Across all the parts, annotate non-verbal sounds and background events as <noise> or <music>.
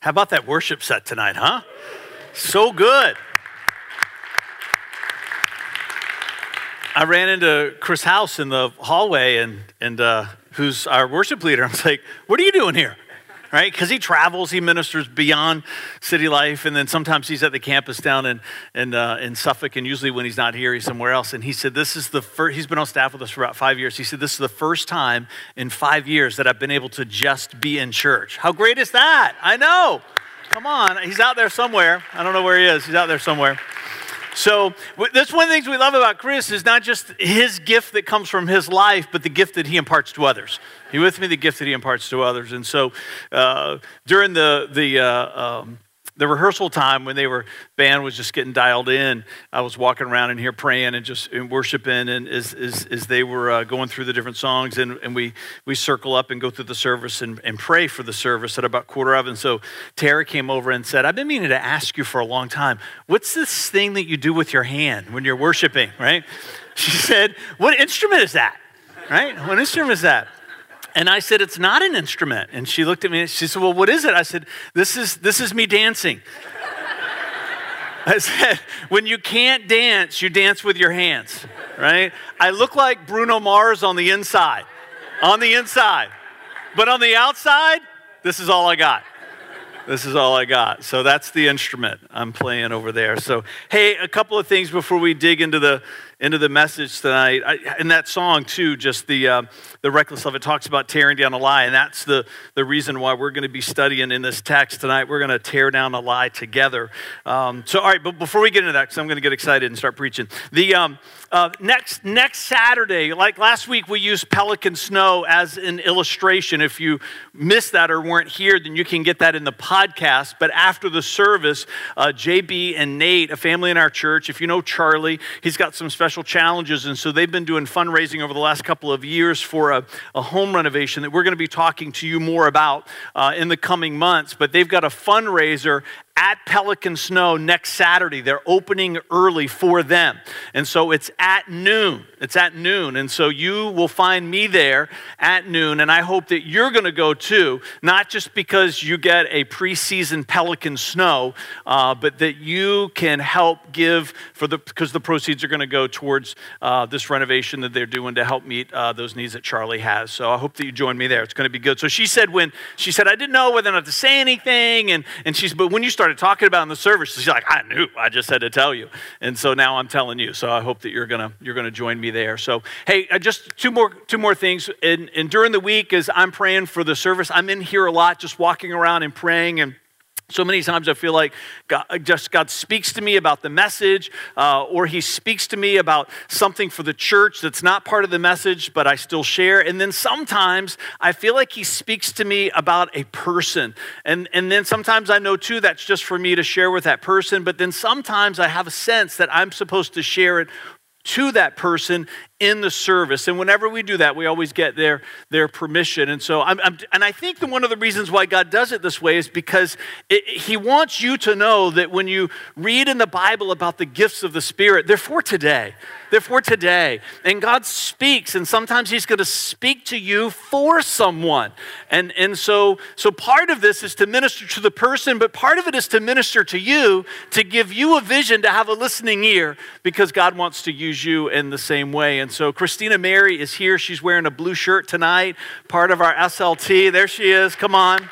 How about that worship set tonight, huh? So good. I ran into Chris House in the hallway, and, and uh, who's our worship leader. I was like, What are you doing here? Right? Because he travels, he ministers beyond city life, and then sometimes he's at the campus down in in, uh, in Suffolk, and usually when he's not here, he's somewhere else. And he said, "This is the first." He's been on staff with us for about five years. He said, "This is the first time in five years that I've been able to just be in church. How great is that? I know. Come on, he's out there somewhere. I don't know where he is. He's out there somewhere." So that's one of the things we love about Chris is not just his gift that comes from his life, but the gift that he imparts to others. You with me? The gift that he imparts to others. And so uh, during the the uh, um, the rehearsal time when they were band was just getting dialed in. I was walking around in here praying and just and worshiping and as, as, as they were uh, going through the different songs and, and we we circle up and go through the service and, and pray for the service at about quarter of. And so tara came over and said i've been meaning to ask you for a long time. What's this thing that you do with your hand when you're worshiping? Right? She said what instrument is that? Right? What instrument is that and I said, It's not an instrument. And she looked at me and she said, Well, what is it? I said, This is, this is me dancing. I said, When you can't dance, you dance with your hands, right? I look like Bruno Mars on the inside, on the inside. But on the outside, this is all I got. This is all I got. So that's the instrument I'm playing over there. So, hey, a couple of things before we dig into the into the message tonight. I, in that song, too, just the, uh, the reckless love, it talks about tearing down a lie. And that's the, the reason why we're going to be studying in this text tonight. We're going to tear down a lie together. Um, so, all right, but before we get into that, because I'm going to get excited and start preaching, the um, uh, next, next Saturday, like last week, we used Pelican Snow as an illustration. If you missed that or weren't here, then you can get that in the podcast. But after the service, uh, JB and Nate, a family in our church, if you know Charlie, he's got some special special challenges. And so they've been doing fundraising over the last couple of years for a, a home renovation that we're going to be talking to you more about uh, in the coming months. But they've got a fundraiser at Pelican Snow next Saturday. They're opening early for them. And so it's at noon. It's at noon. And so you will find me there at noon. And I hope that you're going to go too, not just because you get a preseason Pelican Snow, uh, but that you can help give for the, because the proceeds are going to go towards uh, this renovation that they're doing to help meet uh, those needs that Charlie has. So I hope that you join me there. It's going to be good. So she said, when she said, I didn't know whether or not to say anything. And, and she's, but when you start started talking about in the service, she's like, I knew, I just had to tell you. And so now I'm telling you. So I hope that you're gonna you're gonna join me there. So hey, uh, just two more two more things. And, and during the week, as I'm praying for the service, I'm in here a lot, just walking around and praying and so many times I feel like God, just God speaks to me about the message, uh, or He speaks to me about something for the church that's not part of the message, but I still share. And then sometimes I feel like He speaks to me about a person. And, and then sometimes I know too that's just for me to share with that person, but then sometimes I have a sense that I'm supposed to share it to that person in the service. And whenever we do that, we always get their, their permission. And so, I'm, I'm, and I think that one of the reasons why God does it this way is because it, He wants you to know that when you read in the Bible about the gifts of the Spirit, they're for today. They're for today. And God speaks, and sometimes He's going to speak to you for someone. And, and so, so part of this is to minister to the person, but part of it is to minister to you, to give you a vision, to have a listening ear, because God wants to use you in the same way. And and so Christina Mary is here. She's wearing a blue shirt tonight, part of our SLT. There she is. Come on.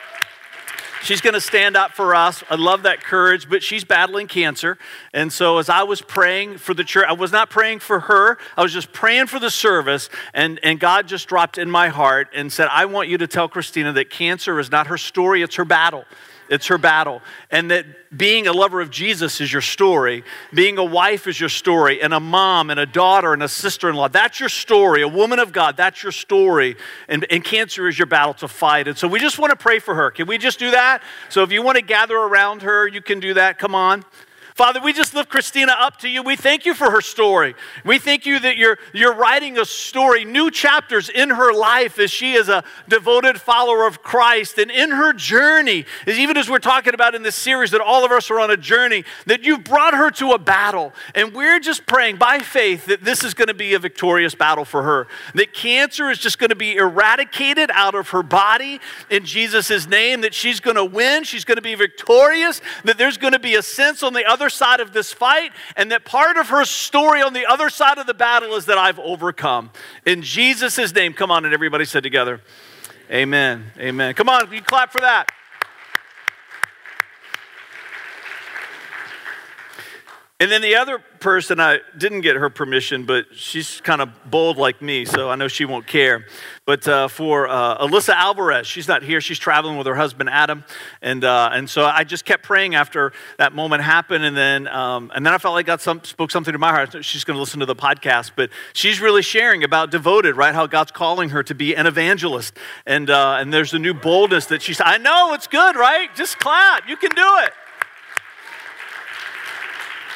She's going to stand up for us. I love that courage, but she's battling cancer. And so, as I was praying for the church, I was not praying for her, I was just praying for the service. And, and God just dropped in my heart and said, I want you to tell Christina that cancer is not her story, it's her battle. It's her battle. And that being a lover of Jesus is your story. Being a wife is your story. And a mom and a daughter and a sister in law. That's your story. A woman of God, that's your story. And, and cancer is your battle to fight. And so we just want to pray for her. Can we just do that? So if you want to gather around her, you can do that. Come on. Father, we just lift Christina up to you. We thank you for her story. We thank you that you're, you're writing a story, new chapters in her life as she is a devoted follower of Christ. And in her journey, even as we're talking about in this series, that all of us are on a journey, that you've brought her to a battle. And we're just praying by faith that this is going to be a victorious battle for her, that cancer is just going to be eradicated out of her body in Jesus' name, that she's going to win, she's going to be victorious, that there's going to be a sense on the other other side of this fight, and that part of her story on the other side of the battle is that I've overcome. In Jesus' name, come on, and everybody said together, Amen. Amen. Come on, you clap for that. And then the other person, I didn't get her permission, but she's kind of bold like me, so I know she won't care. But uh, for uh, Alyssa Alvarez, she's not here. She's traveling with her husband Adam, and uh, and so I just kept praying after that moment happened, and then um, and then I felt like God some, spoke something to my heart. She's going to listen to the podcast, but she's really sharing about devoted, right? How God's calling her to be an evangelist, and uh, and there's a new boldness that she's. I know it's good, right? Just clap. You can do it.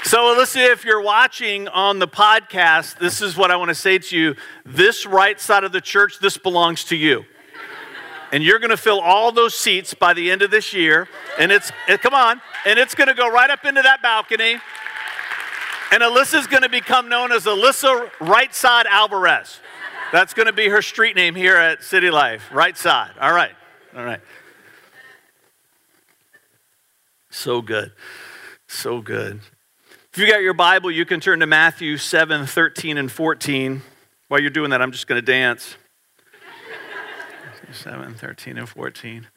So, Alyssa, if you're watching on the podcast, this is what I want to say to you. This right side of the church, this belongs to you. And you're going to fill all those seats by the end of this year. And it's, it, come on, and it's going to go right up into that balcony. And Alyssa's going to become known as Alyssa Right Side Alvarez. That's going to be her street name here at City Life. Right side. All right. All right. So good. So good. If you got your Bible, you can turn to Matthew 7 13 and 14. While you're doing that, I'm just going to dance. 7 13 and 14.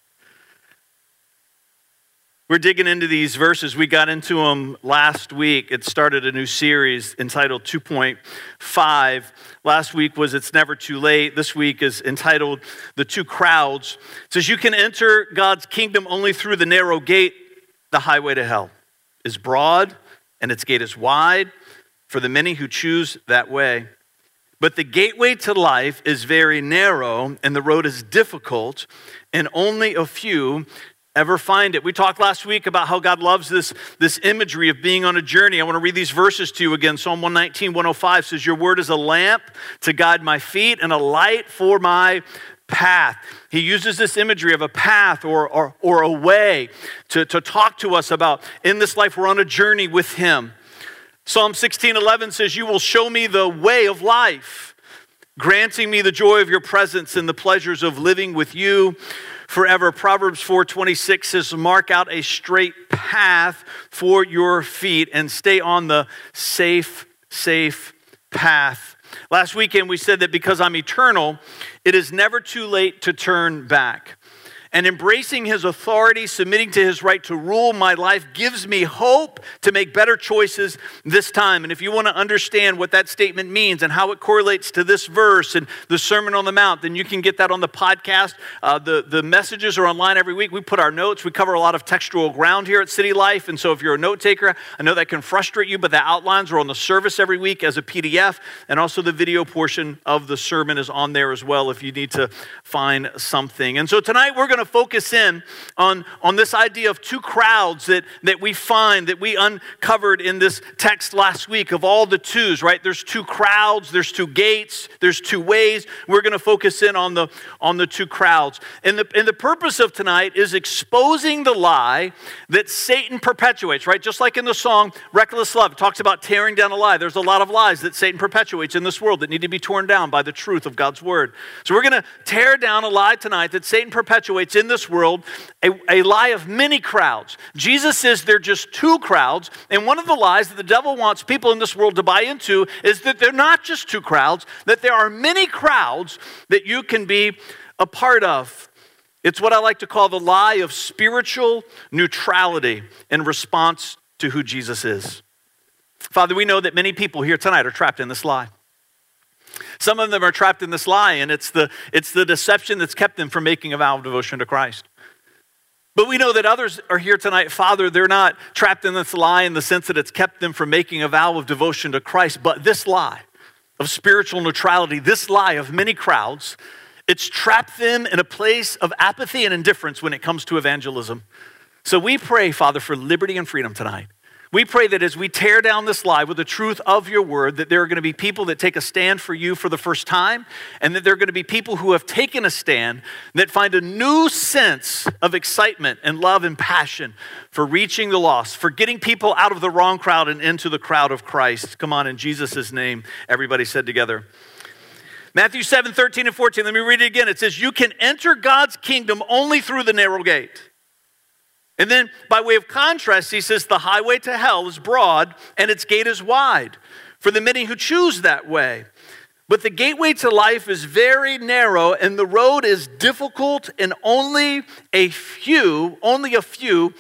We're digging into these verses. We got into them last week. It started a new series entitled 2.5. Last week was It's Never Too Late. This week is entitled The Two Crowds. It says, You can enter God's kingdom only through the narrow gate. The highway to hell is broad and its gate is wide for the many who choose that way. But the gateway to life is very narrow, and the road is difficult, and only a few ever find it. We talked last week about how God loves this, this imagery of being on a journey. I want to read these verses to you again. Psalm 119, 105 says, Your word is a lamp to guide my feet and a light for my path. He uses this imagery of a path or, or, or a way to, to talk to us about in this life, we're on a journey with Him. Psalm 16 11 says, You will show me the way of life, granting me the joy of your presence and the pleasures of living with you forever. Proverbs 4:26 says, "Mark out a straight path for your feet and stay on the safe, safe path." Last weekend we said that because I'm eternal, it is never too late to turn back and embracing his authority, submitting to his right to rule my life, gives me hope to make better choices this time. And if you want to understand what that statement means and how it correlates to this verse and the Sermon on the Mount, then you can get that on the podcast. Uh, the, the messages are online every week. We put our notes, we cover a lot of textual ground here at City Life. And so if you're a note taker, I know that can frustrate you, but the outlines are on the service every week as a PDF. And also the video portion of the sermon is on there as well if you need to find something. And so tonight we're going to to focus in on, on this idea of two crowds that, that we find, that we uncovered in this text last week of all the twos, right? There's two crowds, there's two gates, there's two ways. We're going to focus in on the, on the two crowds. And the, and the purpose of tonight is exposing the lie that Satan perpetuates, right? Just like in the song Reckless Love, talks about tearing down a lie. There's a lot of lies that Satan perpetuates in this world that need to be torn down by the truth of God's word. So we're going to tear down a lie tonight that Satan perpetuates in this world a, a lie of many crowds. Jesus says they're just two crowds. And one of the lies that the devil wants people in this world to buy into is that they're not just two crowds, that there are many crowds that you can be a part of. It's what I like to call the lie of spiritual neutrality in response to who Jesus is. Father, we know that many people here tonight are trapped in this lie. Some of them are trapped in this lie, and it's the, it's the deception that's kept them from making a vow of devotion to Christ. But we know that others are here tonight, Father, they're not trapped in this lie in the sense that it's kept them from making a vow of devotion to Christ, but this lie of spiritual neutrality, this lie of many crowds, it's trapped them in a place of apathy and indifference when it comes to evangelism. So we pray, Father, for liberty and freedom tonight. We pray that as we tear down this lie with the truth of your word, that there are going to be people that take a stand for you for the first time, and that there are going to be people who have taken a stand that find a new sense of excitement and love and passion for reaching the lost, for getting people out of the wrong crowd and into the crowd of Christ. Come on, in Jesus' name, everybody said together. Matthew 7, 13 and 14. Let me read it again. It says, You can enter God's kingdom only through the narrow gate. And then, by way of contrast, he says, The highway to hell is broad and its gate is wide for the many who choose that way. But the gateway to life is very narrow and the road is difficult, and only a few, only a few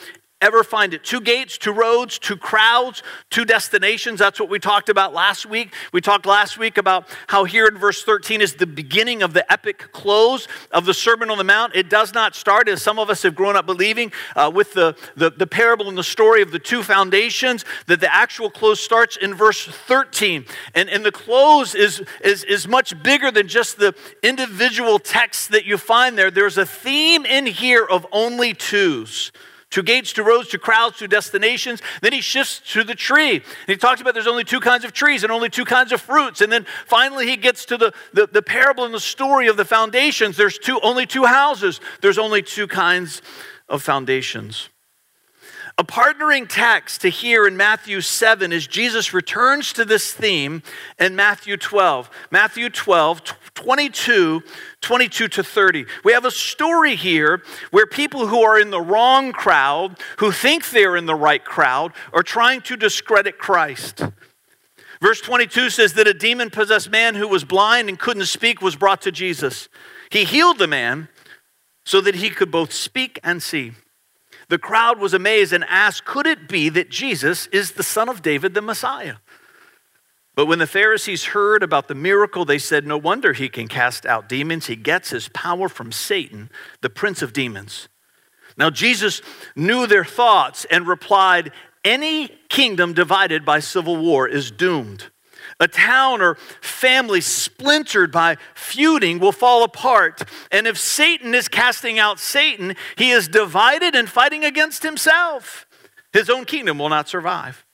ever find it. Two gates, two roads, two crowds, two destinations. That's what we talked about last week. We talked last week about how here in verse 13 is the beginning of the epic close of the Sermon on the Mount. It does not start, as some of us have grown up believing, uh, with the, the, the parable and the story of the two foundations, that the actual close starts in verse 13. And, and the close is, is, is much bigger than just the individual texts that you find there. There's a theme in here of only twos two gates, to roads, to crowds, to destinations. Then he shifts to the tree. And he talks about there's only two kinds of trees and only two kinds of fruits. And then finally he gets to the, the, the parable and the story of the foundations. There's two, only two houses, there's only two kinds of foundations. A partnering text to hear in Matthew 7 is Jesus returns to this theme in Matthew 12. Matthew 12, 22, 22 to 30. We have a story here where people who are in the wrong crowd, who think they're in the right crowd, are trying to discredit Christ. Verse 22 says that a demon possessed man who was blind and couldn't speak was brought to Jesus. He healed the man so that he could both speak and see. The crowd was amazed and asked, Could it be that Jesus is the son of David, the Messiah? But when the Pharisees heard about the miracle, they said, No wonder he can cast out demons. He gets his power from Satan, the prince of demons. Now, Jesus knew their thoughts and replied, Any kingdom divided by civil war is doomed. A town or family splintered by feuding will fall apart. And if Satan is casting out Satan, he is divided and fighting against himself. His own kingdom will not survive.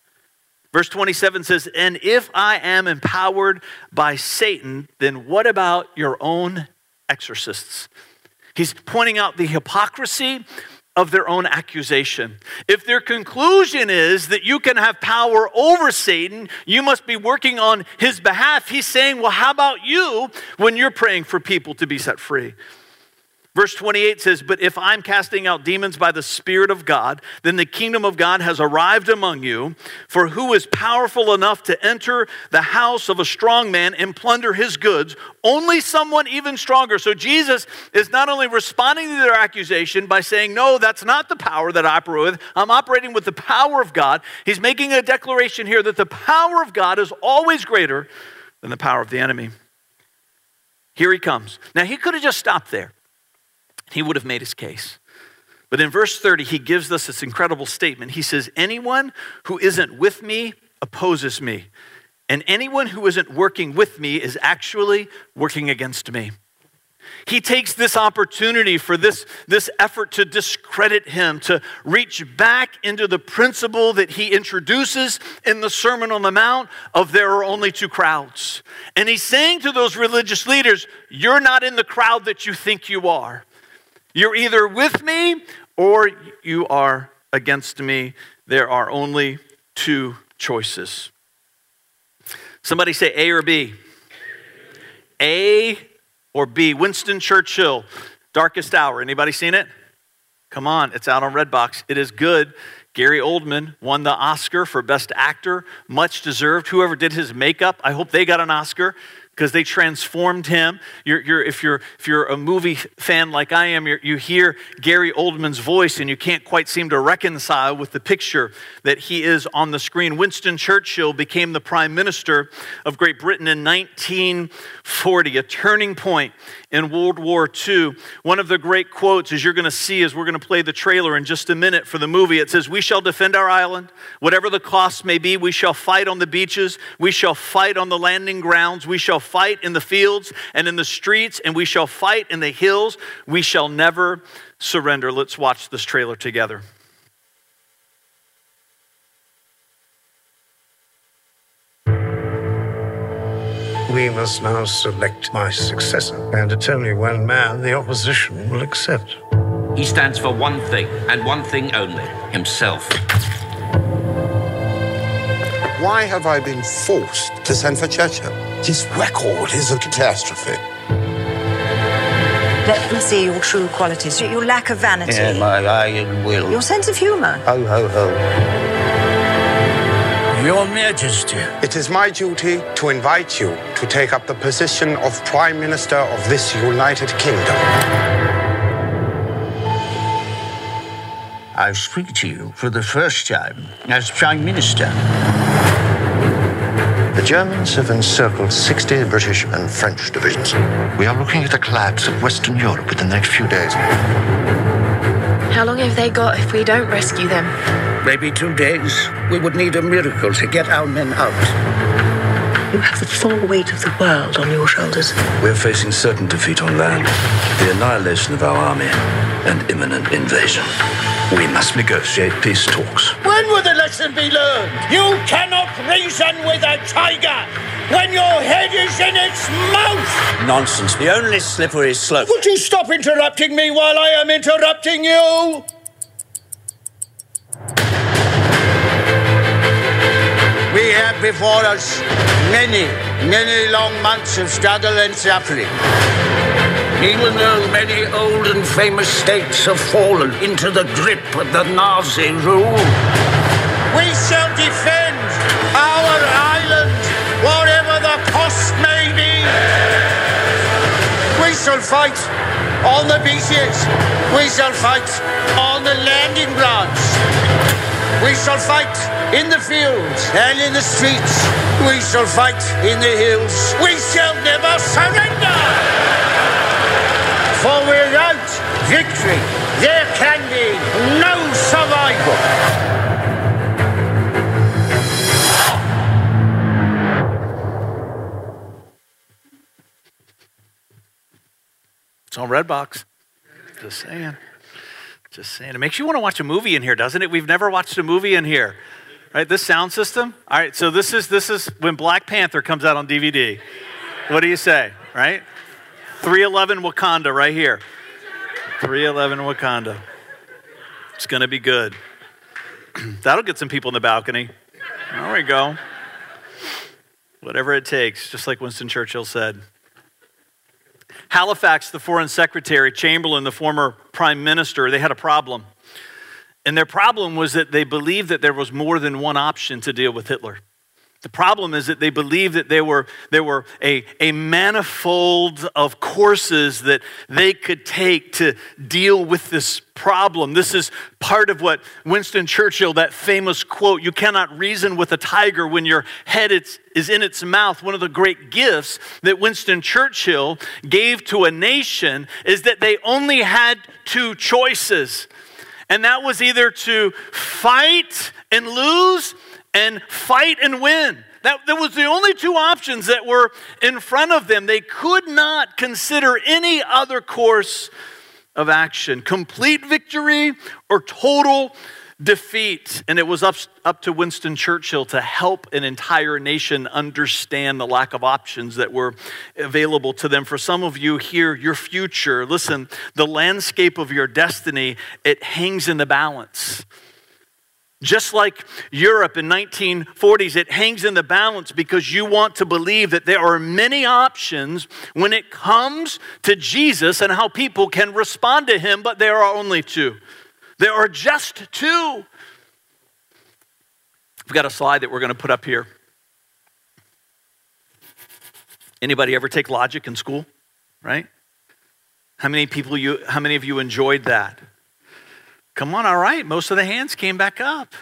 Verse 27 says, And if I am empowered by Satan, then what about your own exorcists? He's pointing out the hypocrisy of their own accusation. If their conclusion is that you can have power over Satan, you must be working on his behalf. He's saying, Well, how about you when you're praying for people to be set free? Verse 28 says, But if I'm casting out demons by the Spirit of God, then the kingdom of God has arrived among you. For who is powerful enough to enter the house of a strong man and plunder his goods? Only someone even stronger. So Jesus is not only responding to their accusation by saying, No, that's not the power that I operate with. I'm operating with the power of God. He's making a declaration here that the power of God is always greater than the power of the enemy. Here he comes. Now, he could have just stopped there he would have made his case. But in verse 30, he gives us this incredible statement. He says, Anyone who isn't with me opposes me, and anyone who isn't working with me is actually working against me. He takes this opportunity for this, this effort to discredit him, to reach back into the principle that he introduces in the Sermon on the Mount of there are only two crowds. And he's saying to those religious leaders, You're not in the crowd that you think you are. You're either with me or you are against me. There are only two choices. Somebody say A or B. A or B. Winston Churchill, Darkest Hour. Anybody seen it? Come on, it's out on Redbox. It is good. Gary Oldman won the Oscar for Best Actor, much deserved. Whoever did his makeup, I hope they got an Oscar because they transformed him. You're, you're, if, you're, if you're a movie fan like I am, you hear Gary Oldman's voice and you can't quite seem to reconcile with the picture that he is on the screen. Winston Churchill became the Prime Minister of Great Britain in 1940, a turning point in World War II. One of the great quotes, as you're going to see as we're going to play the trailer in just a minute for the movie, it says, We shall defend our island. Whatever the cost may be, we shall fight on the beaches, we shall fight on the landing grounds, we shall fight in the fields and in the streets, and we shall fight in the hills. We shall never surrender. Let's watch this trailer together. We must now select my successor, and it's only one man the opposition will accept. He stands for one thing, and one thing only himself. Why have I been forced to send for Churchill? His record is a catastrophe. Let them see your true qualities, your lack of vanity, Yeah, my iron will. your sense of humour. Ho, ho, ho. Your Majesty. It is my duty to invite you to take up the position of Prime Minister of this United Kingdom. I speak to you for the first time as Prime Minister. The Germans have encircled 60 British and French divisions. We are looking at a collapse of Western Europe within the next few days. How long have they got if we don't rescue them? Maybe two days. We would need a miracle to get our men out. You have the full weight of the world on your shoulders. We're facing certain defeat on land, the annihilation of our army, and imminent invasion. We must negotiate peace talks. When will the lesson be learned? You cannot reason with a tiger when your head is in its mouth! Nonsense. The only slippery slope. Would you stop interrupting me while I am interrupting you? Before us many, many long months of struggle and suffering. Even though many old and famous states have fallen into the grip of the Nazi rule, we shall defend our island, whatever the cost may be. We shall fight on the beaches. We shall fight on the landing grounds. We shall fight in the fields and in the streets. We shall fight in the hills. We shall never surrender. For without victory, there can be no survival. It's on Redbox. Just saying. Just saying. It makes you want to watch a movie in here, doesn't it? We've never watched a movie in here. Right? This sound system? All right, so this is this is when Black Panther comes out on DVD. What do you say? Right? 311 Wakanda right here. 311 Wakanda. It's going to be good. <clears throat> That'll get some people in the balcony. There we go. Whatever it takes, just like Winston Churchill said. Halifax, the foreign secretary, Chamberlain, the former prime minister, they had a problem. And their problem was that they believed that there was more than one option to deal with Hitler. The problem is that they believed that there were, there were a, a manifold of courses that they could take to deal with this problem. This is part of what Winston Churchill, that famous quote, you cannot reason with a tiger when your head is, is in its mouth. One of the great gifts that Winston Churchill gave to a nation is that they only had two choices. And that was either to fight and lose and fight and win. That, that was the only two options that were in front of them. They could not consider any other course of action complete victory or total defeat. And it was up, up to Winston Churchill to help an entire nation understand the lack of options that were available to them. For some of you here, your future, listen, the landscape of your destiny, it hangs in the balance. Just like Europe in 1940s, it hangs in the balance because you want to believe that there are many options when it comes to Jesus and how people can respond to him, but there are only two. There are just two. We've got a slide that we're going to put up here. Anybody ever take logic in school? Right? How many people you how many of you enjoyed that? Come on, all right. Most of the hands came back up.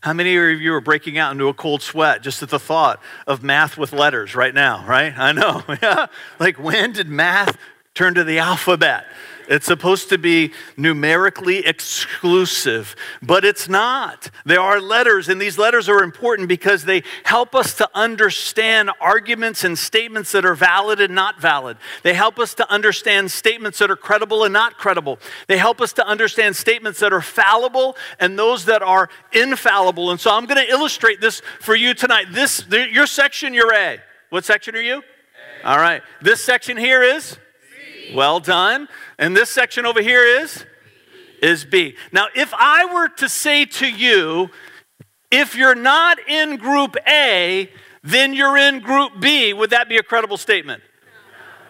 How many of you are breaking out into a cold sweat just at the thought of math with letters right now, right? I know. <laughs> Like when did math turn to the alphabet? It's supposed to be numerically exclusive, but it's not. There are letters, and these letters are important because they help us to understand arguments and statements that are valid and not valid. They help us to understand statements that are credible and not credible. They help us to understand statements that are fallible and those that are infallible. And so I'm going to illustrate this for you tonight. This, your section, you're A. What section are you? All right. This section here is well done. And this section over here is is B. Now, if I were to say to you, if you're not in group A, then you're in group B, would that be a credible statement?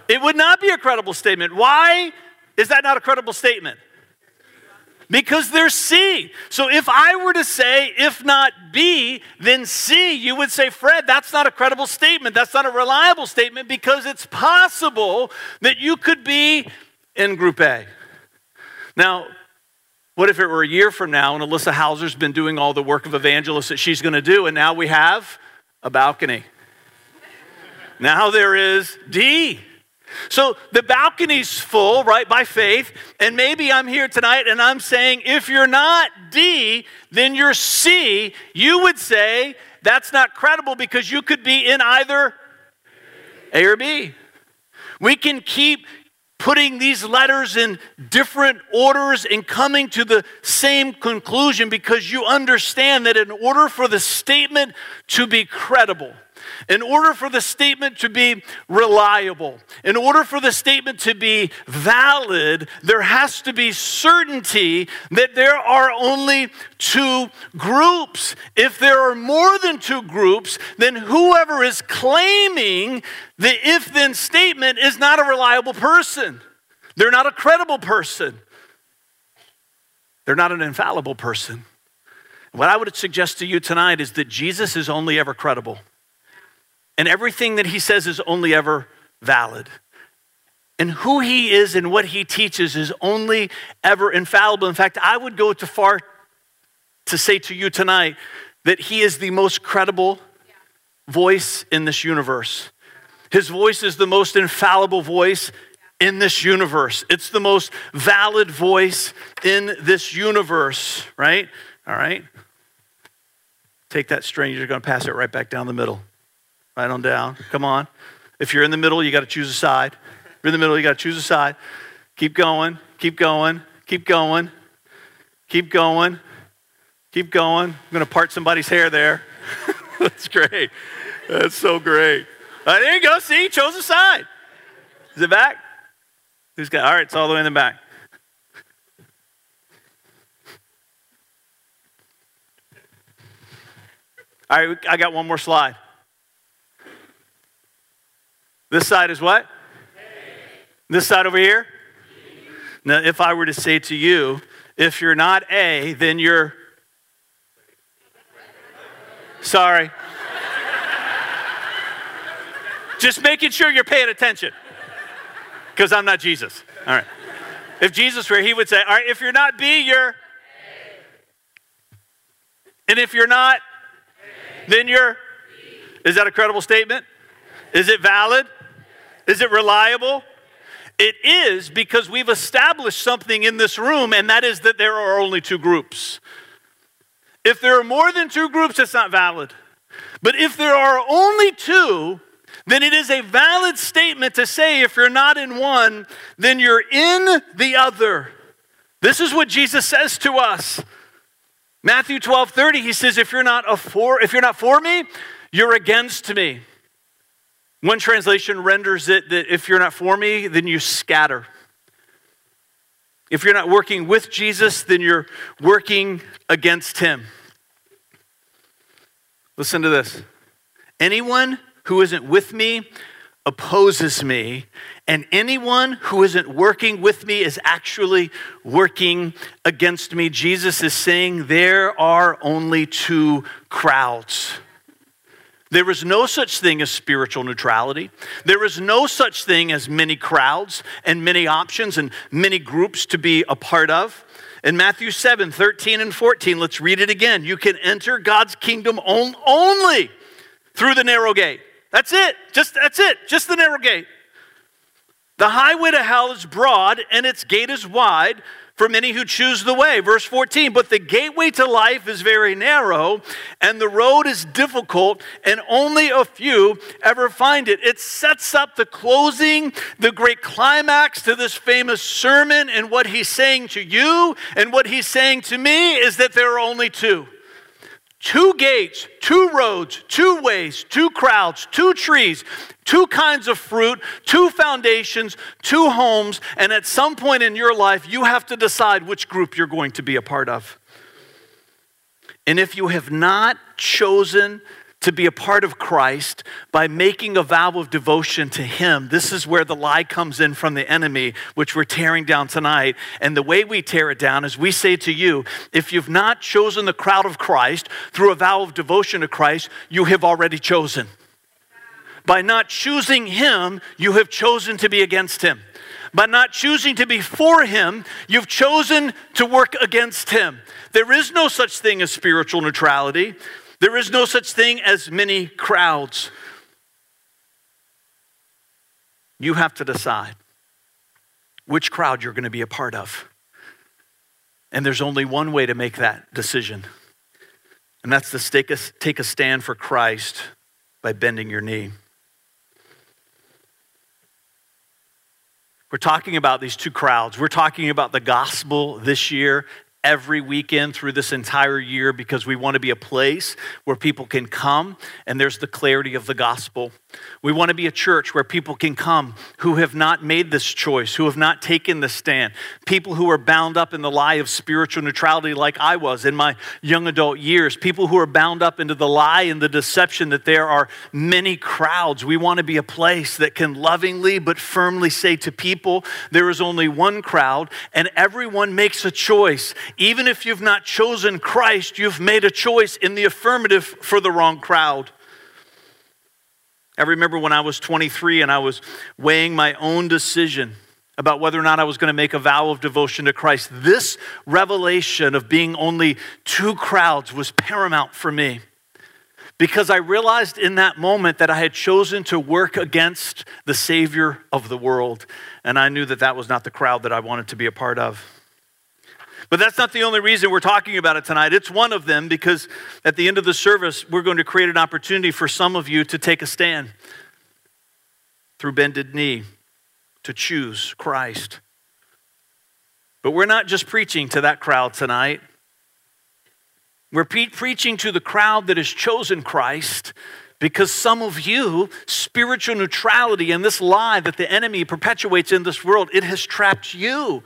It would not be a credible statement. Why is that not a credible statement? Because there's C. So if I were to say, if not B, then C, you would say, Fred, that's not a credible statement. That's not a reliable statement because it's possible that you could be in group A. Now, what if it were a year from now and Alyssa Hauser's been doing all the work of evangelist that she's going to do, and now we have a balcony? Now there is D. So the balcony's full, right, by faith. And maybe I'm here tonight and I'm saying, if you're not D, then you're C. You would say that's not credible because you could be in either A or B. We can keep putting these letters in different orders and coming to the same conclusion because you understand that in order for the statement to be credible, in order for the statement to be reliable, in order for the statement to be valid, there has to be certainty that there are only two groups. If there are more than two groups, then whoever is claiming the if then statement is not a reliable person. They're not a credible person. They're not an infallible person. What I would suggest to you tonight is that Jesus is only ever credible. And everything that he says is only ever valid. And who he is and what he teaches is only ever infallible. In fact, I would go too far to say to you tonight that he is the most credible voice in this universe. His voice is the most infallible voice in this universe. It's the most valid voice in this universe, right? All right. Take that string, you're going to pass it right back down the middle. Right on down. Come on. If you're in the middle, you got to choose a side. If you're in the middle, you got to choose a side. Keep going. Keep going. Keep going. Keep going. Keep going. I'm going to part somebody's hair there. <laughs> That's great. That's so great. Right, there you go. See, chose a side. Is it back? Who's got? All right, it's all the way in the back. All right, I got one more slide. This side is what? This side over here? Now, if I were to say to you, if you're not A, then you're. Sorry. Just making sure you're paying attention. Because I'm not Jesus. All right. If Jesus were, he would say, All right, if you're not B, you're. And if you're not, then you're. Is that a credible statement? Is it valid? Is it reliable? It is because we've established something in this room, and that is that there are only two groups. If there are more than two groups, it's not valid. But if there are only two, then it is a valid statement to say if you're not in one, then you're in the other. This is what Jesus says to us. Matthew 12 30, he says, if you're not a for, if you're not for me, you're against me. One translation renders it that if you're not for me, then you scatter. If you're not working with Jesus, then you're working against him. Listen to this. Anyone who isn't with me opposes me, and anyone who isn't working with me is actually working against me. Jesus is saying there are only two crowds. There is no such thing as spiritual neutrality. There is no such thing as many crowds and many options and many groups to be a part of. In Matthew 7 13 and 14, let's read it again. You can enter God's kingdom only through the narrow gate. That's it. Just that's it. Just the narrow gate. The highway to hell is broad and its gate is wide for many who choose the way. Verse 14, but the gateway to life is very narrow, and the road is difficult, and only a few ever find it. It sets up the closing, the great climax to this famous sermon, and what he's saying to you and what he's saying to me is that there are only two. Two gates, two roads, two ways, two crowds, two trees, two kinds of fruit, two foundations, two homes, and at some point in your life, you have to decide which group you're going to be a part of. And if you have not chosen to be a part of Christ by making a vow of devotion to Him. This is where the lie comes in from the enemy, which we're tearing down tonight. And the way we tear it down is we say to you, if you've not chosen the crowd of Christ through a vow of devotion to Christ, you have already chosen. By not choosing Him, you have chosen to be against Him. By not choosing to be for Him, you've chosen to work against Him. There is no such thing as spiritual neutrality. There is no such thing as many crowds. You have to decide which crowd you're going to be a part of. And there's only one way to make that decision, and that's to take a, take a stand for Christ by bending your knee. We're talking about these two crowds. We're talking about the gospel this year every weekend through this entire year because we want to be a place where people can come and there's the clarity of the gospel. We want to be a church where people can come who have not made this choice, who have not taken the stand, people who are bound up in the lie of spiritual neutrality, like I was in my young adult years, people who are bound up into the lie and the deception that there are many crowds. We want to be a place that can lovingly but firmly say to people, there is only one crowd and everyone makes a choice. Even if you've not chosen Christ, you've made a choice in the affirmative for the wrong crowd. I remember when I was 23 and I was weighing my own decision about whether or not I was going to make a vow of devotion to Christ. This revelation of being only two crowds was paramount for me because I realized in that moment that I had chosen to work against the Savior of the world. And I knew that that was not the crowd that I wanted to be a part of. But that's not the only reason we're talking about it tonight. It's one of them because at the end of the service, we're going to create an opportunity for some of you to take a stand through bended knee to choose Christ. But we're not just preaching to that crowd tonight. We're pre- preaching to the crowd that has chosen Christ because some of you, spiritual neutrality and this lie that the enemy perpetuates in this world, it has trapped you.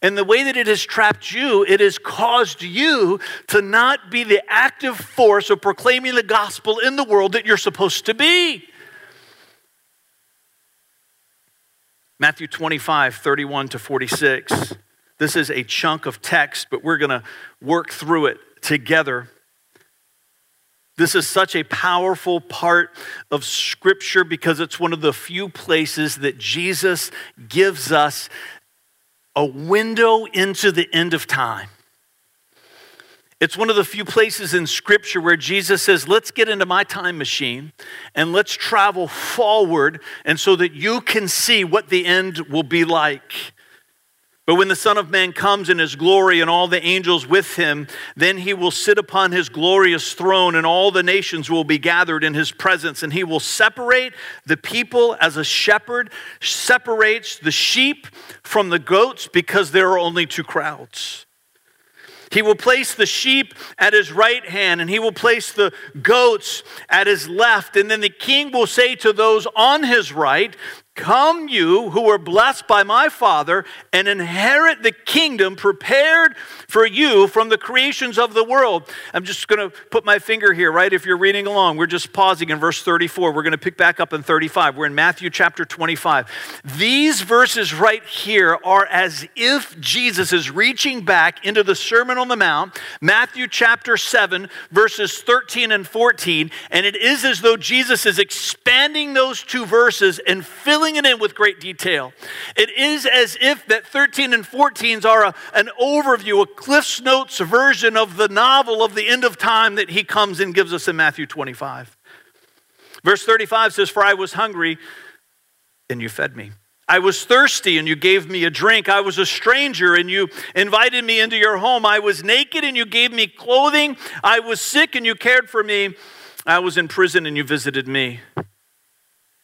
And the way that it has trapped you, it has caused you to not be the active force of proclaiming the gospel in the world that you're supposed to be. Matthew 25, 31 to 46. This is a chunk of text, but we're going to work through it together. This is such a powerful part of Scripture because it's one of the few places that Jesus gives us a window into the end of time. It's one of the few places in Scripture where Jesus says, Let's get into my time machine and let's travel forward, and so that you can see what the end will be like. But when the Son of Man comes in his glory and all the angels with him, then he will sit upon his glorious throne, and all the nations will be gathered in his presence. And he will separate the people as a shepherd separates the sheep from the goats because there are only two crowds. He will place the sheep at his right hand, and he will place the goats at his left. And then the king will say to those on his right, Come, you who are blessed by my Father, and inherit the kingdom prepared for you from the creations of the world. I'm just going to put my finger here, right? If you're reading along, we're just pausing in verse 34. We're going to pick back up in 35. We're in Matthew chapter 25. These verses right here are as if Jesus is reaching back into the Sermon on the Mount, Matthew chapter 7, verses 13 and 14. And it is as though Jesus is expanding those two verses and filling filling it in with great detail. It is as if that 13 and 14s are a, an overview, a CliffsNotes version of the novel of the end of time that he comes and gives us in Matthew 25. Verse 35 says, For I was hungry and you fed me. I was thirsty and you gave me a drink. I was a stranger and you invited me into your home. I was naked and you gave me clothing. I was sick and you cared for me. I was in prison and you visited me.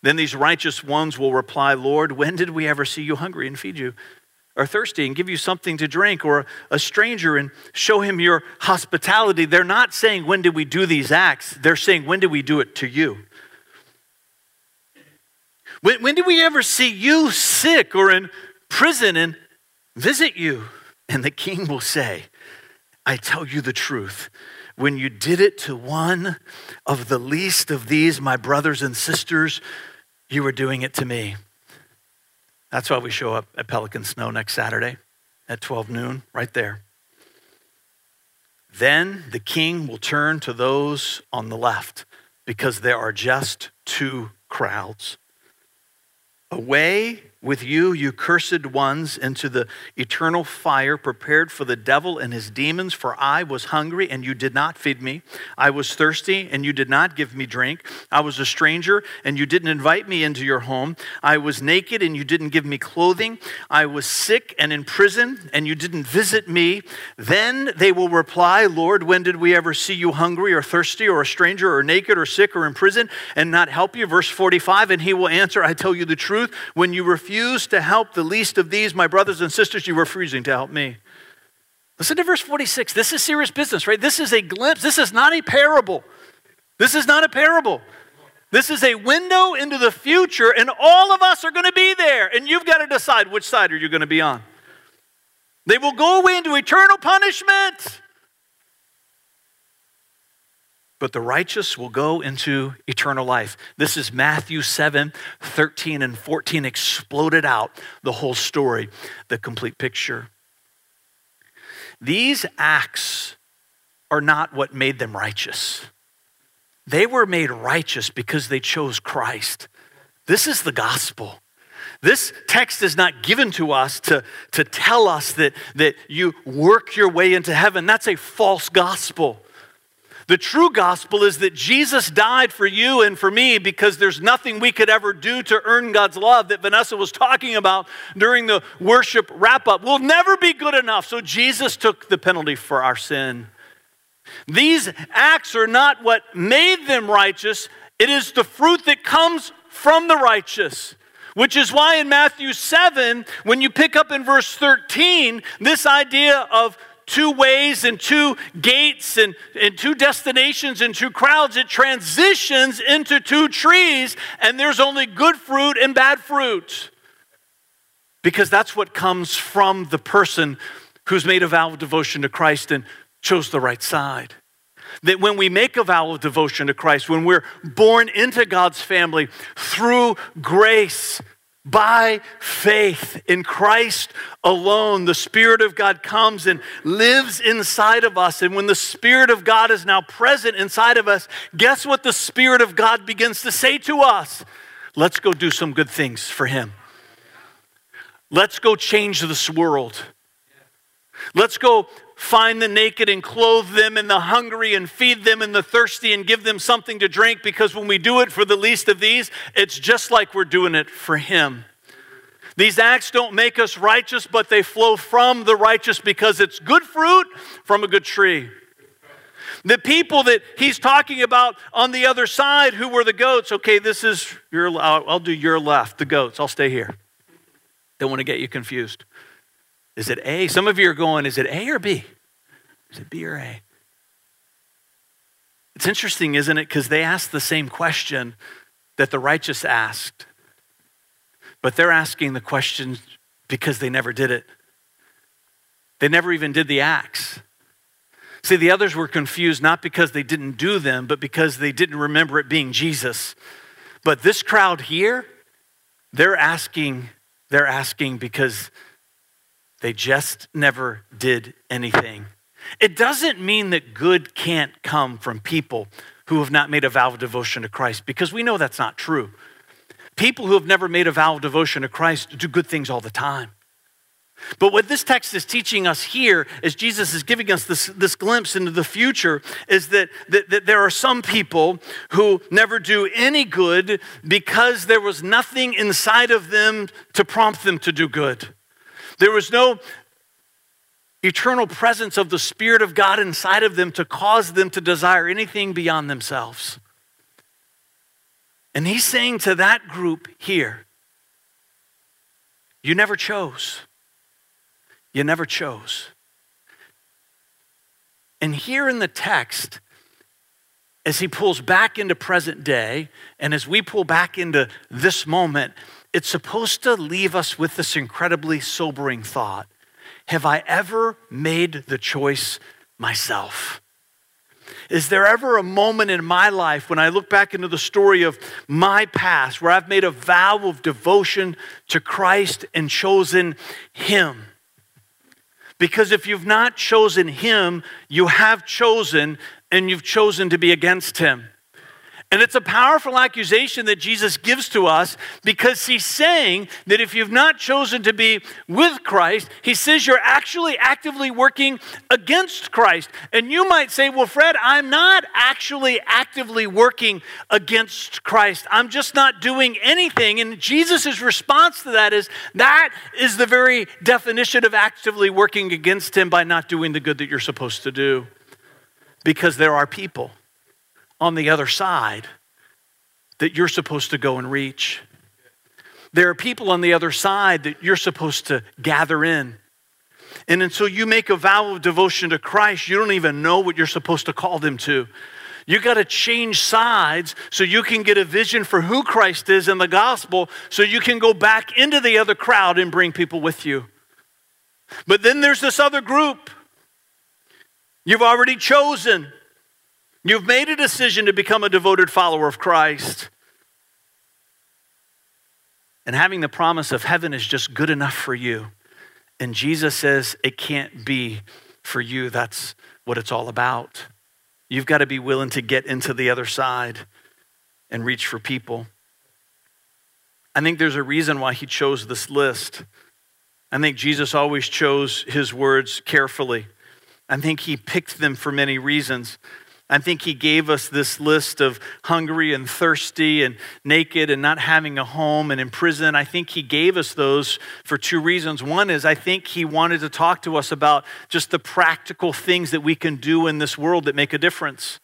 Then these righteous ones will reply, Lord, when did we ever see you hungry and feed you? Or thirsty and give you something to drink, or a stranger and show him your hospitality. They're not saying, When did we do these acts? They're saying, When did we do it to you? When, when did we ever see you sick or in prison and visit you? And the king will say, I tell you the truth. When you did it to one of the least of these, my brothers and sisters, you were doing it to me. That's why we show up at Pelican Snow next Saturday at 12 noon, right there. Then the king will turn to those on the left because there are just two crowds. Away with you, you cursed ones, into the eternal fire prepared for the devil and his demons. For I was hungry, and you did not feed me. I was thirsty, and you did not give me drink. I was a stranger, and you didn't invite me into your home. I was naked, and you didn't give me clothing. I was sick and in prison, and you didn't visit me. Then they will reply, Lord, when did we ever see you hungry or thirsty or a stranger or naked or sick or in prison and not help you? Verse 45, and he will answer, I tell you the truth, when you refuse refused to help the least of these, my brothers and sisters, you were refusing to help me. Listen to verse 46. This is serious business, right? This is a glimpse. This is not a parable. This is not a parable. This is a window into the future, and all of us are going to be there. And you've got to decide which side are you going to be on. They will go away into eternal punishment but the righteous will go into eternal life. This is Matthew 7 13 and 14, exploded out the whole story, the complete picture. These acts are not what made them righteous. They were made righteous because they chose Christ. This is the gospel. This text is not given to us to, to tell us that, that you work your way into heaven. That's a false gospel. The true gospel is that Jesus died for you and for me because there's nothing we could ever do to earn God's love that Vanessa was talking about during the worship wrap up. We'll never be good enough. So Jesus took the penalty for our sin. These acts are not what made them righteous, it is the fruit that comes from the righteous. Which is why in Matthew 7, when you pick up in verse 13, this idea of two ways and two gates and, and two destinations and two crowds, it transitions into two trees, and there's only good fruit and bad fruit. Because that's what comes from the person who's made a vow of devotion to Christ and chose the right side. That when we make a vow of devotion to Christ, when we're born into God's family through grace, by faith in Christ alone, the Spirit of God comes and lives inside of us. And when the Spirit of God is now present inside of us, guess what the Spirit of God begins to say to us? Let's go do some good things for Him. Let's go change this world. Let's go find the naked and clothe them, and the hungry and feed them, and the thirsty and give them something to drink. Because when we do it for the least of these, it's just like we're doing it for Him. These acts don't make us righteous, but they flow from the righteous because it's good fruit from a good tree. The people that he's talking about on the other side, who were the goats, okay, this is your, I'll, I'll do your left, the goats. I'll stay here. Don't want to get you confused. Is it A? Some of you are going, is it A or B? Is it B or A? It's interesting, isn't it? Because they asked the same question that the righteous asked, but they're asking the question because they never did it. They never even did the acts. See, the others were confused not because they didn't do them, but because they didn't remember it being Jesus. But this crowd here, they're asking, they're asking because they just never did anything. It doesn't mean that good can't come from people who have not made a vow of devotion to Christ, because we know that's not true. People who have never made a vow of devotion to Christ do good things all the time. But what this text is teaching us here, as Jesus is giving us this, this glimpse into the future, is that, that, that there are some people who never do any good because there was nothing inside of them to prompt them to do good. There was no eternal presence of the Spirit of God inside of them to cause them to desire anything beyond themselves. And he's saying to that group here, you never chose. You never chose. And here in the text, as he pulls back into present day, and as we pull back into this moment, it's supposed to leave us with this incredibly sobering thought Have I ever made the choice myself? Is there ever a moment in my life when I look back into the story of my past where I've made a vow of devotion to Christ and chosen Him? Because if you've not chosen Him, you have chosen and you've chosen to be against Him. And it's a powerful accusation that Jesus gives to us because he's saying that if you've not chosen to be with Christ, he says you're actually actively working against Christ. And you might say, well, Fred, I'm not actually actively working against Christ. I'm just not doing anything. And Jesus' response to that is that is the very definition of actively working against him by not doing the good that you're supposed to do. Because there are people on the other side that you're supposed to go and reach. There are people on the other side that you're supposed to gather in. And until you make a vow of devotion to Christ, you don't even know what you're supposed to call them to. You got to change sides so you can get a vision for who Christ is in the gospel so you can go back into the other crowd and bring people with you. But then there's this other group. You've already chosen. You've made a decision to become a devoted follower of Christ. And having the promise of heaven is just good enough for you. And Jesus says it can't be for you. That's what it's all about. You've got to be willing to get into the other side and reach for people. I think there's a reason why he chose this list. I think Jesus always chose his words carefully. I think he picked them for many reasons. I think he gave us this list of hungry and thirsty and naked and not having a home and in prison. I think he gave us those for two reasons. One is I think he wanted to talk to us about just the practical things that we can do in this world that make a difference.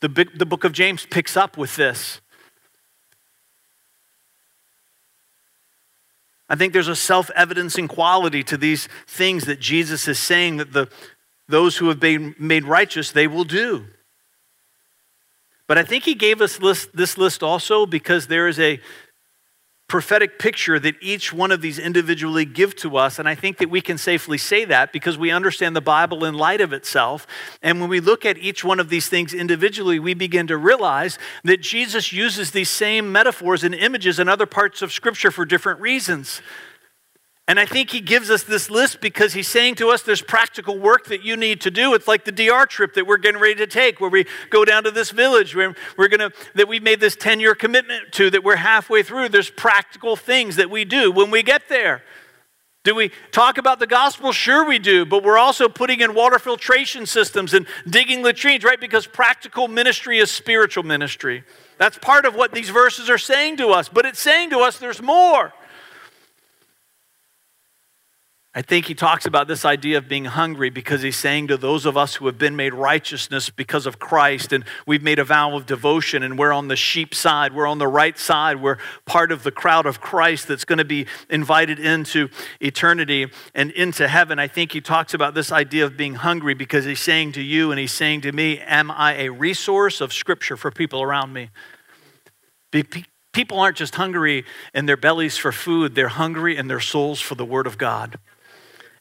The, big, the book of James picks up with this. I think there's a self evidencing quality to these things that Jesus is saying that the, those who have been made righteous, they will do. But I think he gave us list, this list also because there is a prophetic picture that each one of these individually give to us. And I think that we can safely say that because we understand the Bible in light of itself. And when we look at each one of these things individually, we begin to realize that Jesus uses these same metaphors and images in other parts of Scripture for different reasons. And I think he gives us this list because he's saying to us there's practical work that you need to do. It's like the DR trip that we're getting ready to take, where we go down to this village where we're gonna that we made this 10-year commitment to that we're halfway through. There's practical things that we do when we get there. Do we talk about the gospel? Sure, we do, but we're also putting in water filtration systems and digging latrines, right? Because practical ministry is spiritual ministry. That's part of what these verses are saying to us, but it's saying to us there's more. I think he talks about this idea of being hungry because he's saying to those of us who have been made righteousness because of Christ and we've made a vow of devotion and we're on the sheep side, we're on the right side, we're part of the crowd of Christ that's going to be invited into eternity and into heaven. I think he talks about this idea of being hungry because he's saying to you and he's saying to me, Am I a resource of Scripture for people around me? People aren't just hungry in their bellies for food, they're hungry in their souls for the Word of God.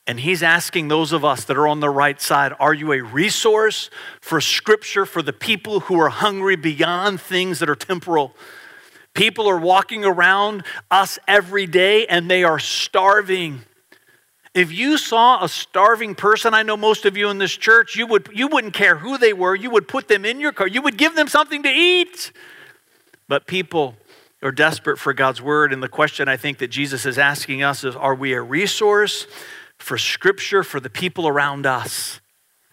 And he's asking those of us that are on the right side are you a resource for scripture for the people who are hungry beyond things that are temporal? People are walking around us every day and they are starving. If you saw a starving person, I know most of you in this church, you, would, you wouldn't care who they were. You would put them in your car. You would give them something to eat. But people are desperate for God's word. And the question I think that Jesus is asking us is are we a resource for scripture for the people around us.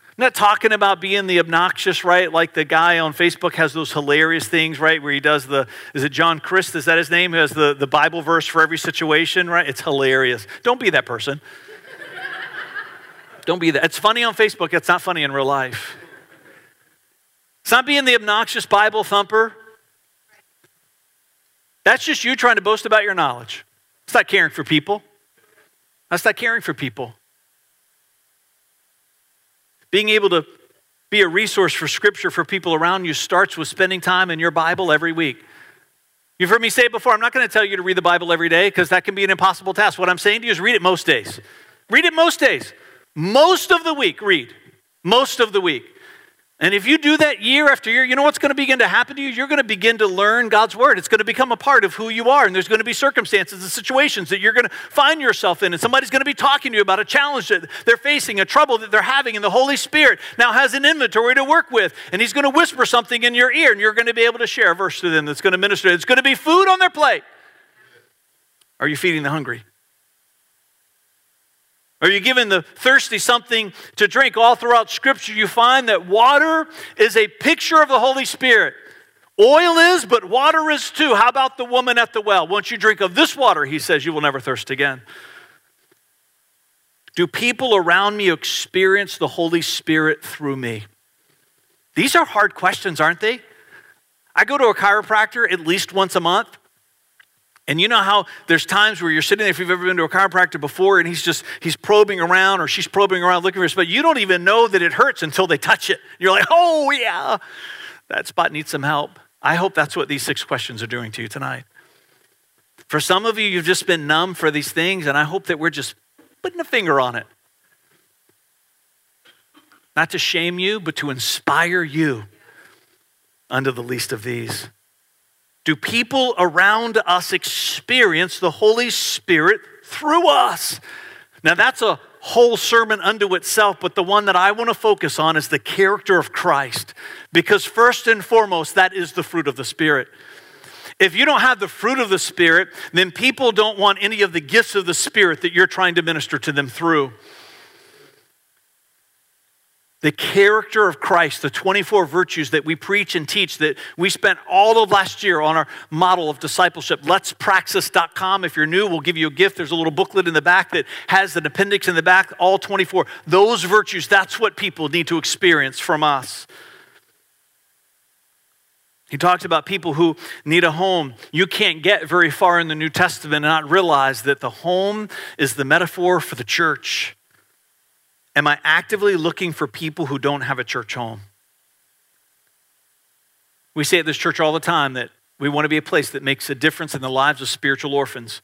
I'm not talking about being the obnoxious, right? Like the guy on Facebook has those hilarious things, right? Where he does the, is it John Crist? Is that his name? Who has the, the Bible verse for every situation, right? It's hilarious. Don't be that person. Don't be that. It's funny on Facebook, it's not funny in real life. It's not being the obnoxious Bible thumper. That's just you trying to boast about your knowledge. It's not caring for people. That's not caring for people. Being able to be a resource for Scripture for people around you starts with spending time in your Bible every week. You've heard me say before, I'm not going to tell you to read the Bible every day because that can be an impossible task. What I'm saying to you is read it most days. Read it most days. Most of the week, read. Most of the week. And if you do that year after year, you know what's going to begin to happen to you? You're going to begin to learn God's word. It's going to become a part of who you are. And there's going to be circumstances and situations that you're going to find yourself in. And somebody's going to be talking to you about a challenge that they're facing, a trouble that they're having. And the Holy Spirit now has an inventory to work with. And He's going to whisper something in your ear. And you're going to be able to share a verse to them that's going to minister. It's going to be food on their plate. Are you feeding the hungry? Are you giving the thirsty something to drink? All throughout Scripture, you find that water is a picture of the Holy Spirit. Oil is, but water is too. How about the woman at the well? Once you drink of this water, he says, you will never thirst again. Do people around me experience the Holy Spirit through me? These are hard questions, aren't they? I go to a chiropractor at least once a month. And you know how there's times where you're sitting there, if you've ever been to a chiropractor before, and he's just, he's probing around or she's probing around looking for a spot. You don't even know that it hurts until they touch it. You're like, oh, yeah, that spot needs some help. I hope that's what these six questions are doing to you tonight. For some of you, you've just been numb for these things, and I hope that we're just putting a finger on it. Not to shame you, but to inspire you unto the least of these. Do people around us experience the Holy Spirit through us? Now, that's a whole sermon unto itself, but the one that I want to focus on is the character of Christ. Because, first and foremost, that is the fruit of the Spirit. If you don't have the fruit of the Spirit, then people don't want any of the gifts of the Spirit that you're trying to minister to them through the character of Christ, the 24 virtues that we preach and teach that we spent all of last year on our model of discipleship. Let's praxis.com. If you're new, we'll give you a gift. There's a little booklet in the back that has an appendix in the back, all 24. Those virtues, that's what people need to experience from us. He talks about people who need a home. You can't get very far in the New Testament and not realize that the home is the metaphor for the church. Am I actively looking for people who don't have a church home? We say at this church all the time that we want to be a place that makes a difference in the lives of spiritual orphans.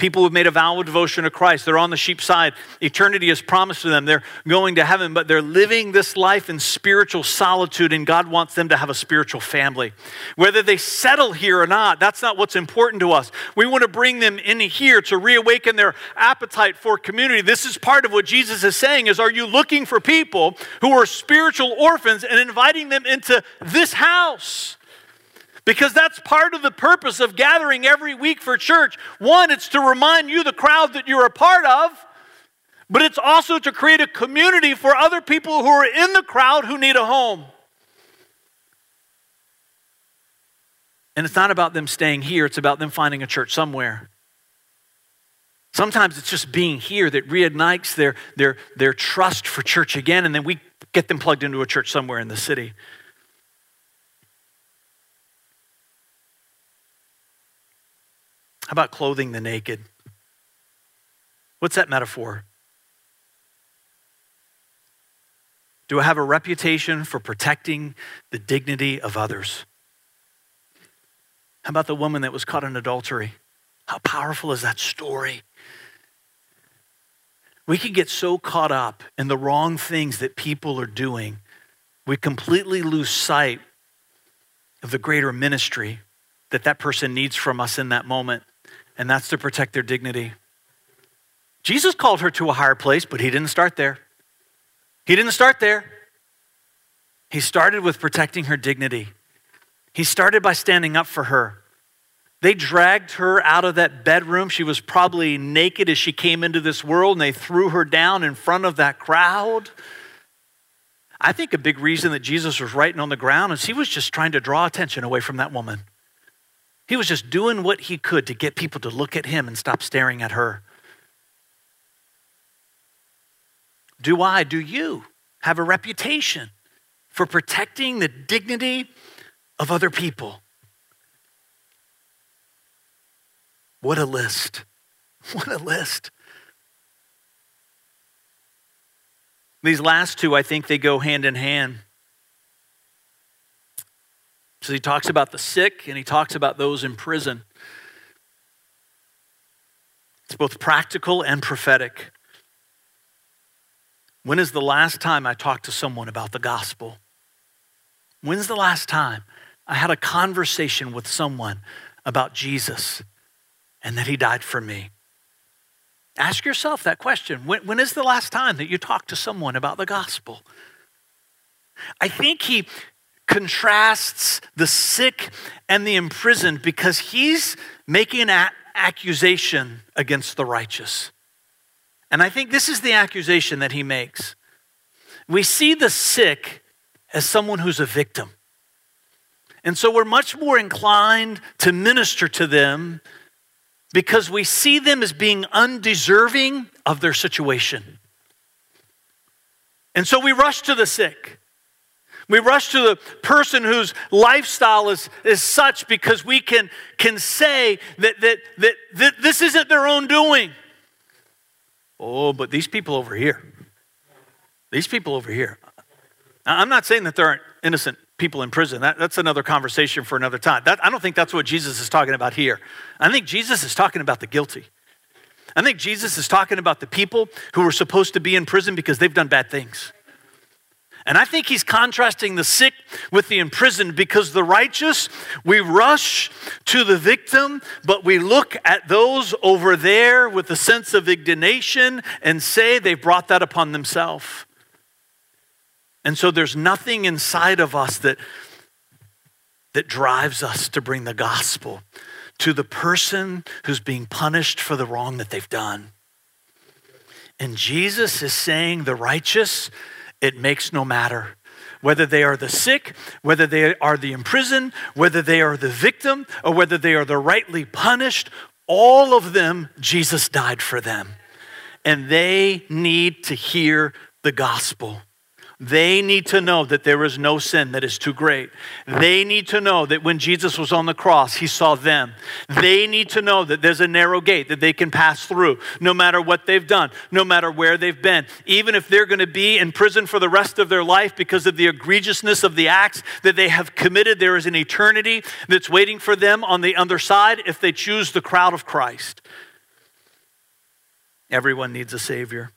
People who've made a vow of devotion to Christ, they're on the sheep side. Eternity is promised to them. They're going to heaven, but they're living this life in spiritual solitude, and God wants them to have a spiritual family. Whether they settle here or not, that's not what's important to us. We want to bring them in here to reawaken their appetite for community. This is part of what Jesus is saying is are you looking for people who are spiritual orphans and inviting them into this house? Because that's part of the purpose of gathering every week for church. One, it's to remind you, the crowd, that you're a part of, but it's also to create a community for other people who are in the crowd who need a home. And it's not about them staying here, it's about them finding a church somewhere. Sometimes it's just being here that reignites their, their, their trust for church again, and then we get them plugged into a church somewhere in the city. How about clothing the naked? What's that metaphor? Do I have a reputation for protecting the dignity of others? How about the woman that was caught in adultery? How powerful is that story? We can get so caught up in the wrong things that people are doing, we completely lose sight of the greater ministry that that person needs from us in that moment and that's to protect their dignity. Jesus called her to a higher place, but he didn't start there. He didn't start there. He started with protecting her dignity. He started by standing up for her. They dragged her out of that bedroom. She was probably naked as she came into this world, and they threw her down in front of that crowd. I think a big reason that Jesus was writing on the ground is he was just trying to draw attention away from that woman. He was just doing what he could to get people to look at him and stop staring at her. Do I, do you have a reputation for protecting the dignity of other people? What a list. <laughs> What a list. These last two, I think they go hand in hand. So he talks about the sick and he talks about those in prison. It's both practical and prophetic. When is the last time I talked to someone about the gospel? When's the last time I had a conversation with someone about Jesus and that he died for me? Ask yourself that question. When, when is the last time that you talked to someone about the gospel? I think he contrasts the sick and the imprisoned because he's making an accusation against the righteous. And I think this is the accusation that he makes. We see the sick as someone who's a victim. And so we're much more inclined to minister to them because we see them as being undeserving of their situation. And so we rush to the sick. We rush to the person whose lifestyle is, is such because we can, can say that, that, that, that this isn't their own doing. Oh, but these people over here, these people over here. I'm not saying that there aren't innocent people in prison. That, that's another conversation for another time. That, I don't think that's what Jesus is talking about here. I think Jesus is talking about the guilty. I think Jesus is talking about the people who are supposed to be in prison because they've done bad things. And I think he's contrasting the sick with the imprisoned because the righteous, we rush to the victim, but we look at those over there with a sense of indignation and say they brought that upon themselves. And so there's nothing inside of us that, that drives us to bring the gospel to the person who's being punished for the wrong that they've done. And Jesus is saying the righteous, it makes no matter. Whether they are the sick, whether they are the imprisoned, whether they are the victim, or whether they are the rightly punished, all of them, Jesus died for them. And they need to hear the gospel. They need to know that there is no sin that is too great. They need to know that when Jesus was on the cross, he saw them. They need to know that there's a narrow gate that they can pass through, no matter what they've done, no matter where they've been. Even if they're going to be in prison for the rest of their life because of the egregiousness of the acts that they have committed, there is an eternity that's waiting for them on the other side if they choose the crowd of Christ. Everyone needs a Savior.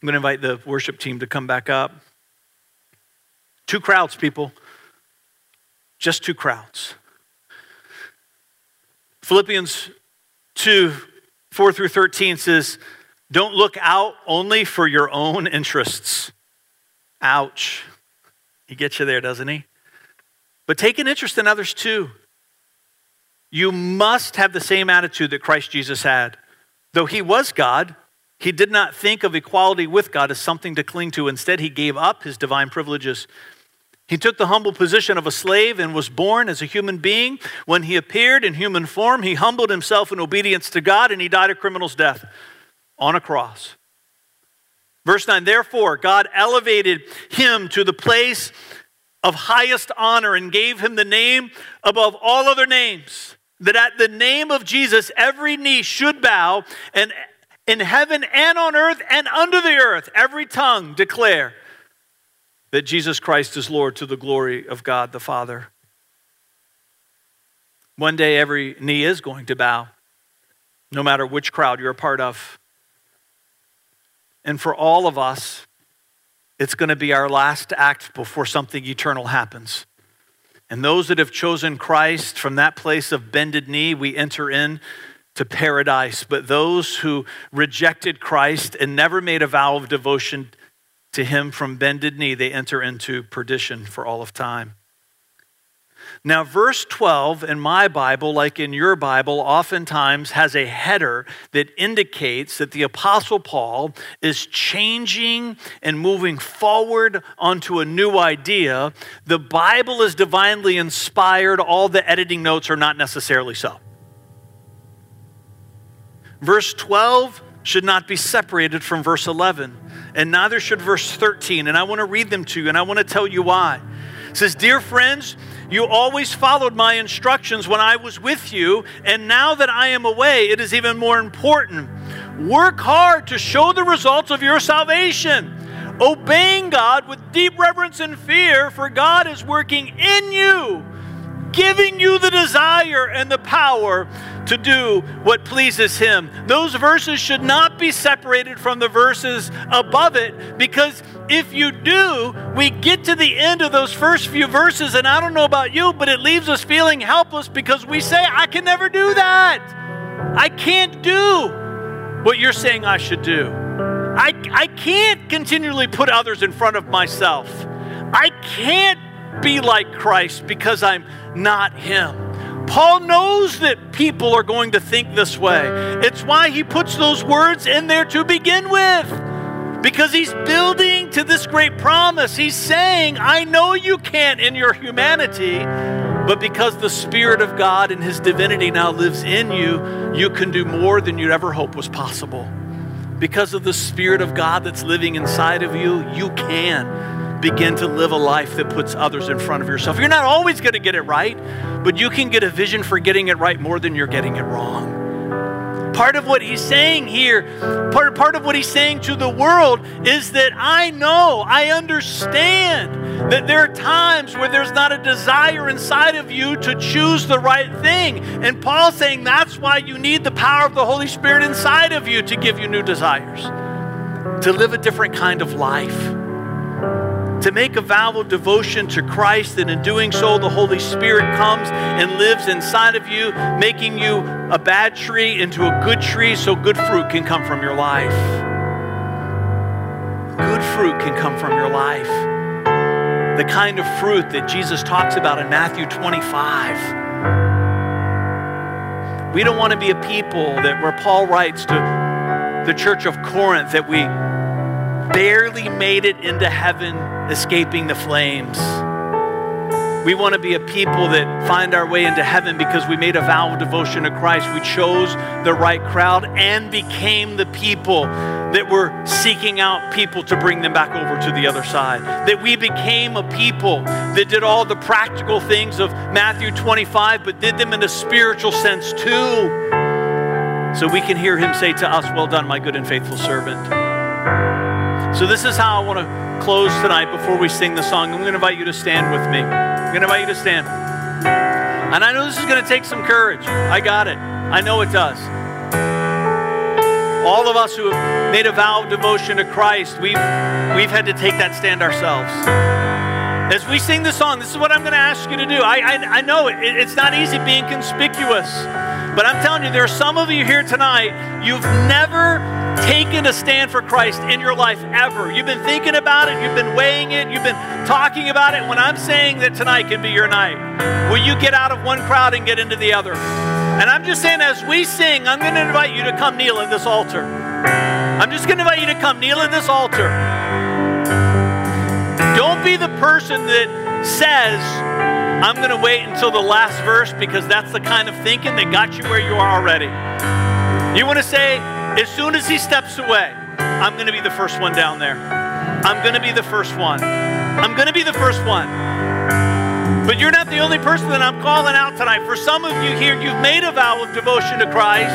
I'm going to invite the worship team to come back up. Two crowds, people. Just two crowds. Philippians 2 4 through 13 says, Don't look out only for your own interests. Ouch. He gets you there, doesn't he? But take an interest in others too. You must have the same attitude that Christ Jesus had. Though he was God, he did not think of equality with God as something to cling to. Instead, he gave up his divine privileges. He took the humble position of a slave and was born as a human being. When he appeared in human form, he humbled himself in obedience to God and he died a criminal's death on a cross. Verse 9, therefore, God elevated him to the place of highest honor and gave him the name above all other names. That at the name of Jesus, every knee should bow and in heaven and on earth and under the earth, every tongue declare that Jesus Christ is Lord to the glory of God the Father. One day, every knee is going to bow, no matter which crowd you're a part of. And for all of us, it's going to be our last act before something eternal happens. And those that have chosen Christ from that place of bended knee, we enter in to paradise. But those who rejected Christ and never made a vow of devotion to him from bended knee, they enter into perdition for all of time. Now, verse 12 in my Bible, like in your Bible, oftentimes has a header that indicates that the Apostle Paul is changing and moving forward onto a new idea. The Bible is divinely inspired, all the editing notes are not necessarily so. Verse 12 should not be separated from verse 11, and neither should verse 13. And I want to read them to you, and I want to tell you why. It says, Dear friends, you always followed my instructions when I was with you, and now that I am away, it is even more important. Work hard to show the results of your salvation, obeying God with deep reverence and fear, for God is working in you, giving you the desire and the power to do what pleases Him. Those verses should not be separated from the verses above it because if you do, we get to the end of those first few verses, and I don't know about you, but it leaves us feeling helpless because we say, I can never do that. I can't do what you're saying I should do. I, I can't continually put others in front of myself. I can't be like Christ because I'm not Him. Paul knows that people are going to think this way. It's why he puts those words in there to begin with. Because he's building to this great promise. He's saying, I know you can't in your humanity, but because the Spirit of God and His divinity now lives in you, you can do more than you'd ever hope was possible. Because of the Spirit of God that's living inside of you, you can begin to live a life that puts others in front of yourself. You're not always going to get it right, but you can get a vision for getting it right more than you're getting it wrong. Part of what he's saying here, part, part of what he's saying to the world is that I know, I understand that there are times where there's not a desire inside of you to choose the right thing. And Paul's saying that's why you need the power of the Holy Spirit inside of you to give you new desires, to live a different kind of life to make a vow of devotion to Christ, and in doing so, the Holy Spirit comes and lives inside of you, making you a bad tree into a good tree so good fruit can come from your life. Good fruit can come from your life. The kind of fruit that Jesus talks about in Matthew 25. We don't want to be a people that, where Paul writes to the church of Corinth, that we barely made it into heaven escaping the flames. We want to be a people that find our way into heaven because we made a vow of devotion to Christ. We chose the right crowd and became the people that were seeking out people to bring them back over to the other side. That we became a people that did all the practical things of Matthew 25, but did them in a spiritual sense too. So we can hear him say to us, Well done, my good and faithful servant. So, this is how I want to close tonight before we sing the song, I'm going to invite you to stand with me. I'm going to invite you to stand. And I know this is going to take some courage. I got it. I know it does. All of us who have made a vow of devotion to Christ, we've, we've had to take that stand ourselves. As we sing the song, this is what I'm going to ask you to do. I, I, I know it, it's not easy being conspicuous, but I'm telling you, there are some of you here tonight, you've never taken a stand for Christ in your life ever. You've been thinking about it, you've been weighing it, you've been talking about it. When I'm saying that tonight can be your night, will you get out of one crowd and get into the other? And I'm just saying, as we sing, I'm going to invite you to come kneel at this altar. I'm just going to invite you to come kneel at this altar. Don't be the person that says, I'm going to wait until the last verse because that's the kind of thinking that got you where you are already. You want to say, as soon as he steps away, I'm going to be the first one down there. I'm going to be the first one. I'm going to be the first one. But you're not the only person that I'm calling out tonight. For some of you here, you've made a vow of devotion to Christ,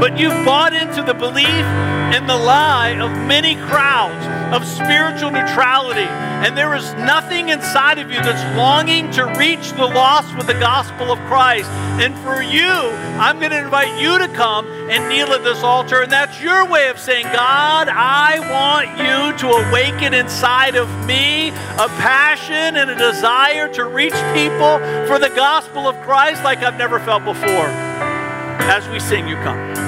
but you've bought into the belief and the lie of many crowds of spiritual neutrality. And there is nothing inside of you that's longing to reach the lost with the gospel of Christ. And for you, I'm going to invite you to come and kneel at this altar. And that's your way of saying, God, I want you to awaken inside of me a passion and a desire to reach people for the gospel of Christ like I've never felt before. As we sing, you come.